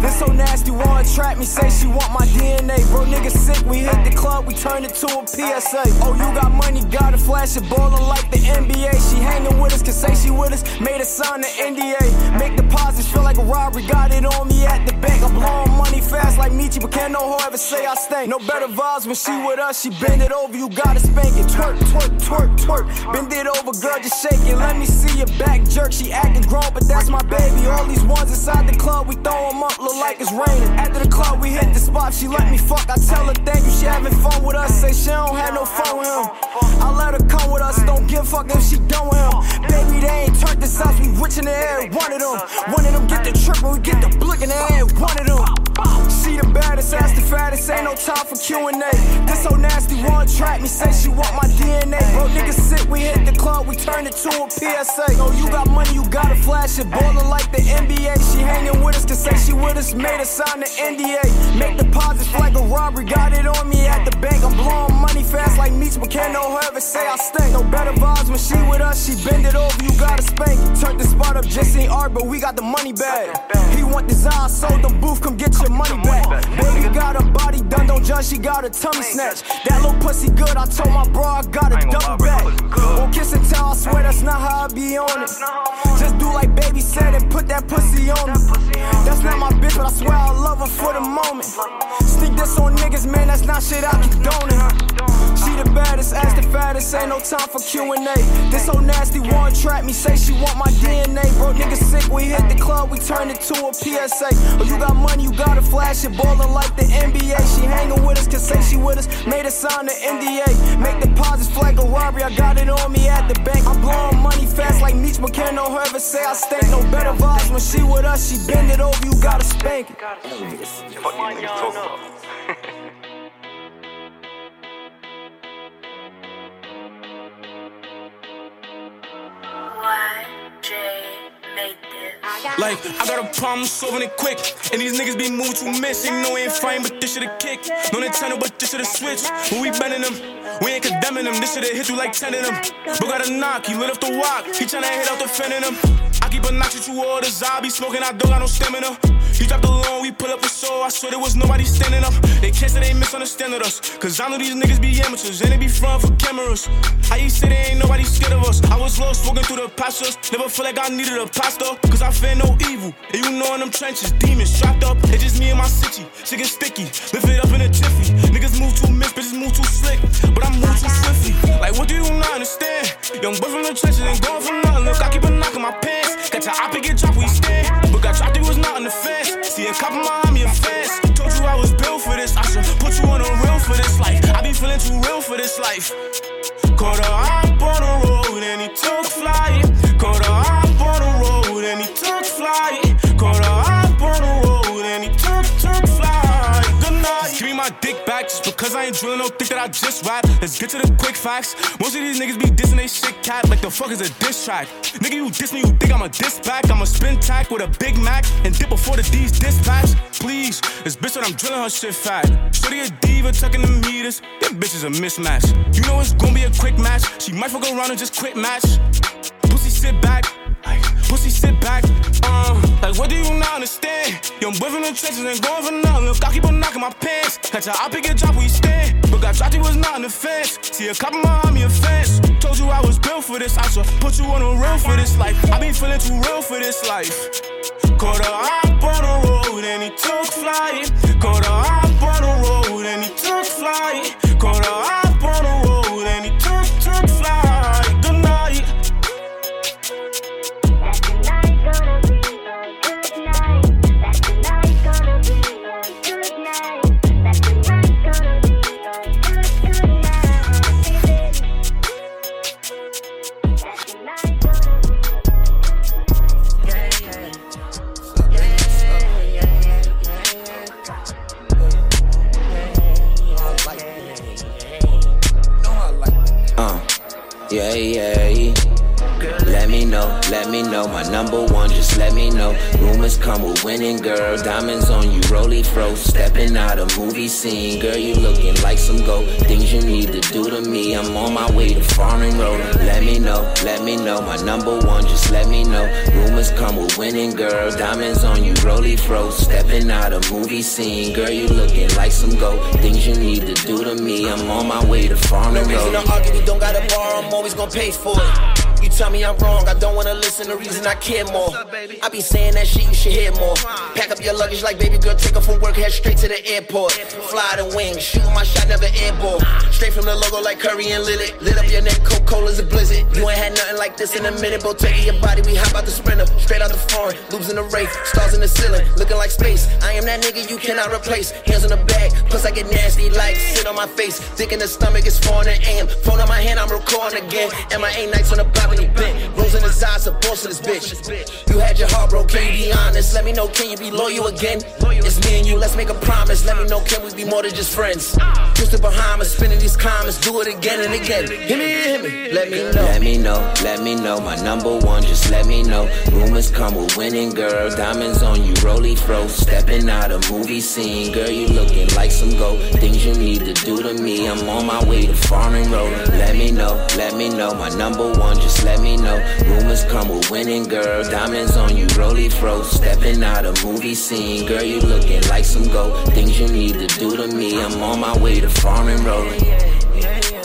This so nasty, wanna trap me, say she want my DNA. Bro, nigga sick, we hit the club, we turn it to a PSA. Oh, you got money, got a flash it, ballin' like the NBA. She hanging with us, can say she with us, made us sign the NDA. Make deposits, feel like a robbery, got it on me at the bank. I'm blowing money fast like Michi, but can't no hoe ever say I stink. No better vibes when she with us, she bend it over, you gotta spank it. Twerk, twerk, twerk, twerk. Bend it over, girl, just shake it. Let me see your back jerk, she acting grown, but that's my baby. All these ones inside the club, we throw them up, look like it's raining. After the club, we hit the spot, she let me fuck. I tell her thank you, she having fun with us. Say she don't have no fun with him. I let her come with us, don't give a fuck if she done with him. Baby, they ain't turned this out, we rich in the air, one of them. One of them get the trip, and we get the blick in the air, one of them. She the baddest, ass the fattest, ain't no time for Q&A. This so nasty, one track me, say she want my DNA. Bro, niggas sick, we hit the club, we turn it to a PSA. Oh, you got money, you gotta flash it, ballin' like the NBA. She hanging with us, can say she with us, made us sign the NDA. Make deposits like a robbery, got it on me at the bank. I'm blowing money fast like Meech, but can't no her ever say I stink. No better vibes when she with us, she bend it over, you gotta spank. Turn the spot up, just ain't art, but we got the money back. He want design, sold the booth, come get your money back. Baby got a body done, don't judge, she got a tummy snatch. That little pussy good, I told my bro I got a double back. Won't kiss and tell, I swear that's not how I be on it. Just do like baby said and put that pussy on me. That's not my bitch, but I swear I love her for the moment. Sneak this on niggas, man, that's not shit I. She the baddest, ass the fattest, ain't no time for Q&A. This so nasty, one trap me, say she want my DNA. Bro, niggas sick, we hit the club, we turn it to a PSA. Oh, you got money, you gotta flash it, ballin' like the NBA. She hangin' with us, can say she with us, made us sign the NDA. Make deposits, flag a robbery, I got it on me at the bank. I'm blowing money fast like but can't her ever say I stink. No better vibes when she with us, she bend it over, you gotta spank it. Fuck niggas talk about. Like, I got a problem solving it quick. And these niggas be moved too miss. Know we ain't fighting, but this shit a kick. No Nintendo, but this shit a switch. When we bending them, we ain't condemning them. This shit hit you like 10 of them. But got a knock, he lit up the walk. He tryna hit out the defending them. A a notch you all the zombie smoking. I don't got no stamina. He dropped the loan, we pull up a show. I swear there was nobody standing up. They can't say they misunderstanding us. Cause I know these niggas be amateurs and they be front for cameras. I used to say they ain't nobody scared of us. I was lost walking through the pastures. Never feel like I needed a pastor. Cause I fear no evil. And you know in them trenches, demons trapped up. It's just me and my city. Chicken sticky. Lift it up in a jiffy. Niggas move too mixed, bitches move too slick. But I move too swiftly. Like, what do you not understand? Young boy from the trenches ain't going for nothing. Look, I keep a knock in my pants. Your op and get dropped, we stand. But got dropped, it was not in the fence. See a couple behind me, a fence. Told you I was built for this. I should put you on a real for this life. I be feeling too real for this life. Caught a hop because I ain't drilling. Don't think that I just rap. Let's get to the quick facts. Most of these niggas be dissing they shit cat like the fuck is a diss track. Nigga, you diss me, you think I'm a diss back. I'm a spin tack with a Big Mac and dip before the D's dispatch. Please, this bitch that I'm drilling her shit fat. Shorty a diva, tucking the meters. That bitch is a mismatch. You know it's gonna be a quick match. She might fuck around and just quit match. Pussy sit back. Like, pussy sit back. Uh, like, what do you not understand? Young boy from the trenches ain't going for nothing. Look, I keep on knocking my pants. Catch a op and get dropped, we stand. But got dropped, it was not in the fence. See a couple behind me, a fence. Told you I was built for this. I should put you on a real for this life. I been feeling too real for this life. Caught a hop on the road and he took flight. Yeah, yeah. Let me know, let me know. My number one, just let me know. Rumors come with winning, girl. Diamonds on you, roly fro. Stepping out a movie scene, girl. You looking like some gold. Things you need to do to me. I'm on my way to foreign road. Let me know, let me know. My number one, just let me know. Rumors come with winning, girl. Diamonds on you, roly fro. Stepping out a movie scene, girl. You looking like some gold. Things you need to do to me. I'm on my way to foreign No reason to argue, we don't gotta borrow, I'm always gonna pay for it. You tell me I'm wrong, I don't wanna listen, the reason I care more. I be saying that shit, you should hear more. Pack up your luggage like baby girl, take her from work, head straight to the airport. Fly the wings, shooting my shot, never airball. Straight from the logo like Curry and Lily. Lit up your neck, Coca Cola's a blizzard. You ain't had nothing like this in a minute, bro. Taking your body, we hop out the sprinter. Straight out the foreign, loops in the race, stars in the ceiling, looking like space. I am that nigga you cannot replace. Hands in the bag, plus I get nasty like sit on my face. Dick in the stomach, it's 4 in the AM. Phone on my hand, I'm recording again. And my A nights on the balcony bent. Rose in his eyes, a boss of this bitch. You had your heart broke, can be honest? Let me know, can you be loyal again? It's me and you, let's make a promise. Let me know, can we be more than just friends? Just the Bahamas, spinning these comments, do it again and again. Hit me, hit me, let me know. Let me know, let me know. My number one, just let me know. Rumors come with winning, girl. Diamonds on you, roly fro. Stepping out a movie scene, girl. You looking like some gold. Things you need to do to me. I'm on my way to foreign road. Let me know, let me know. My number one, just let me know. Rumors come with winning, girl. Diamonds on you, roly fro. Stepping out a movie scene, girl. You looking like some gold. Things you need to do to me. I'm on my way to foreign road.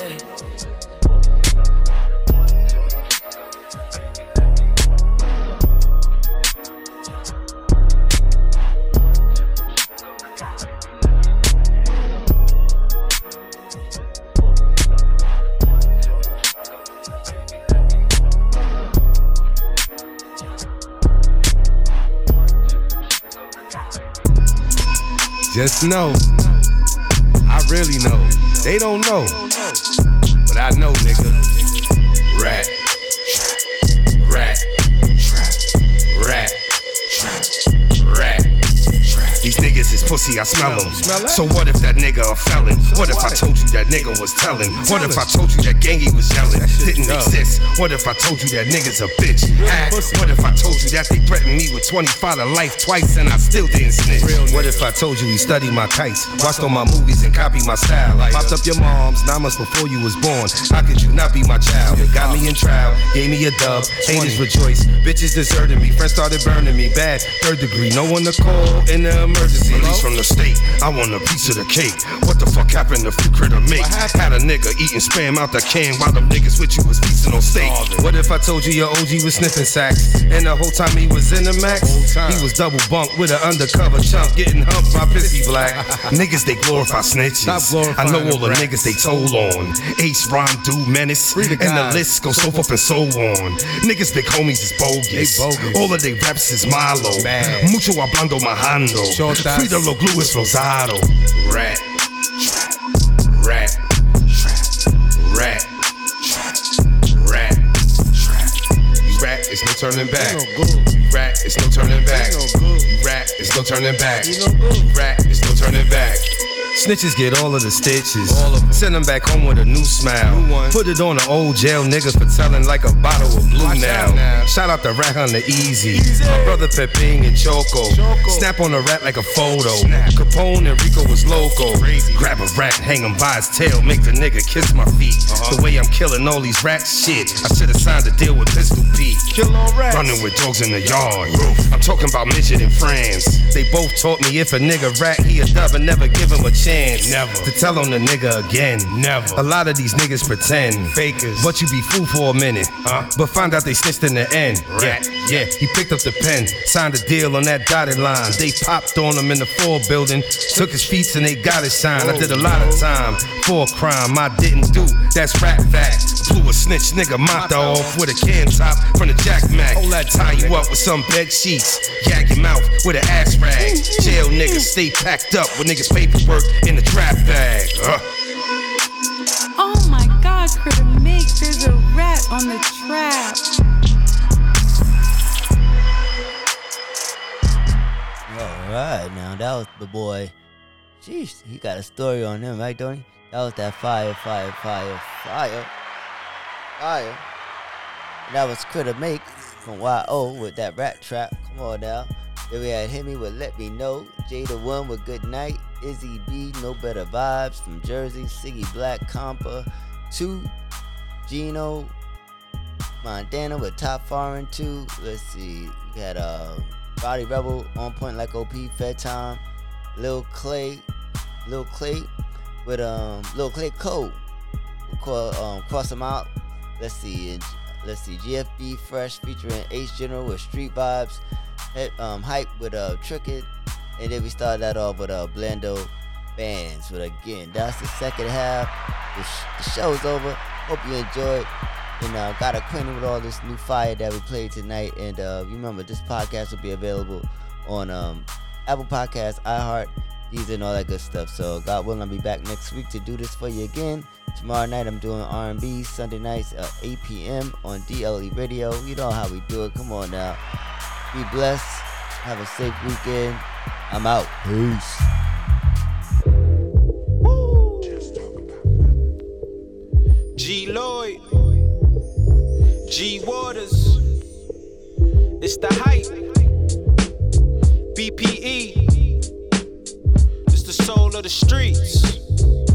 Just know, I really know. They don't know, but I know, nigga. Pussy, I smell them. So what if that nigga a felon? What if I told you that nigga was telling? What if I told you that gangy was yelling? Didn't exist. What if I told you that nigga's a bitch? Ah, What if I told you that they threatened me with 25 to life twice and I still didn't snitch? What if I told you he studied my kites, watched all my movies and copied my style? Popped up your mom's nine months before you was born. How could you not be my child? It got me in trial, gave me a dub. Haters rejoice, bitches deserted me, friends started burning me bad. Third degree, no one to call in the emergency. From the state, I want a piece of the cake. The fuck happened to Fruit Critter Make? Had a nigga eating spam out the can while them niggas with you was feasting on steak. What if I told you your OG was sniffing sacks? And the whole time he was in the max, he was double bunked with an undercover chump getting humped by Pissy Black. niggas, they glorify snitches. I know all the niggas they told on. Ace, Ron, Do, Menace, and the list goes so forth and so on. Niggas, big homies is bogus. All of they raps is Milo. Mucho hablando majando. Frida lo glue is Rosado. Rat. Rat. Rat. Rat. You rat, it's no turning back. You rat, it's no turning back. You rat, it's no turning back. You rat, it's no turning back. Snitches get all of the stitches. Send them back home with a new smile. Put it on the old jail niggas for telling like a bottle of blue now. Shout out to Rat Hunter Easy. My brother Peping and Choco. Snap on the rat like a photo. Capone and Rico was loco. Grab a rat, hang him by his tail, make the nigga kiss my feet. The way I'm killing all these rats, shit. I should have signed a deal with Pistol Pete. Running with dogs in the yard. I'm talking about midget and friends. They both taught me if a nigga rat, he a dub and never give him a chance. Never. To tell on the nigga again. Never. A lot of these niggas pretend. Fakers. But you be fool for a minute. Huh? But find out they snitched in the end. Rat. Yeah, yeah. He picked up the pen. Signed a deal on that dotted line. They popped on him in the four building. Took his feet and they got his shine. I did a lot of time for a crime I didn't do. That's rap fact. Blew a snitch nigga mata off with a can top from the Jack Mac. All that tie you up with some bed sheets. Gag your mouth with an ass rag. Jail niggas stay packed up with niggas' paperwork in the trap bag. Uh. Oh my god, Critter Mix, there's a rat on the trap. All right, now that was the boy. Jeez, he got a story on him, right, don't he? That was that fire, fire, fire, fire, fire. That was Critter Make from YO with that rat trap. Come on now. Then we had Hemi with Let Me Know, Jada One with Good Night, Izzy B, No Better Vibes from Jersey, Siggy Black, Compa, 2, Gino, Montana with Top Foreign 2. Let's see, we had uh, Body Rebel on point like OP, Fed Time, Lil Clay, Lil Clay with um Lil Clay Code. We call um Cross 'em Out. Let's see, let's see, GFB Fresh featuring Ace General with Street Vibes, um Hype with uh Trick It, and then we started that off with uh Blendo Bands. But again, that's the second half. The, sh- the show's over. Hope you enjoyed and uh, got acquainted with all this new fire that we played tonight. And uh, remember, this podcast will be available on um, Apple Podcasts, iHeart, and all that good stuff. So God willing, I'll be back next week to do this for you again. Tomorrow night I'm doing R&B. Sunday nights uh, 8 p.m. on DLE Radio. You know how we do it. Come on now. Be blessed. Have a safe weekend. I'm out. Peace. G Lloyd, G Waters, it's the hype. BPE, soul of the streets.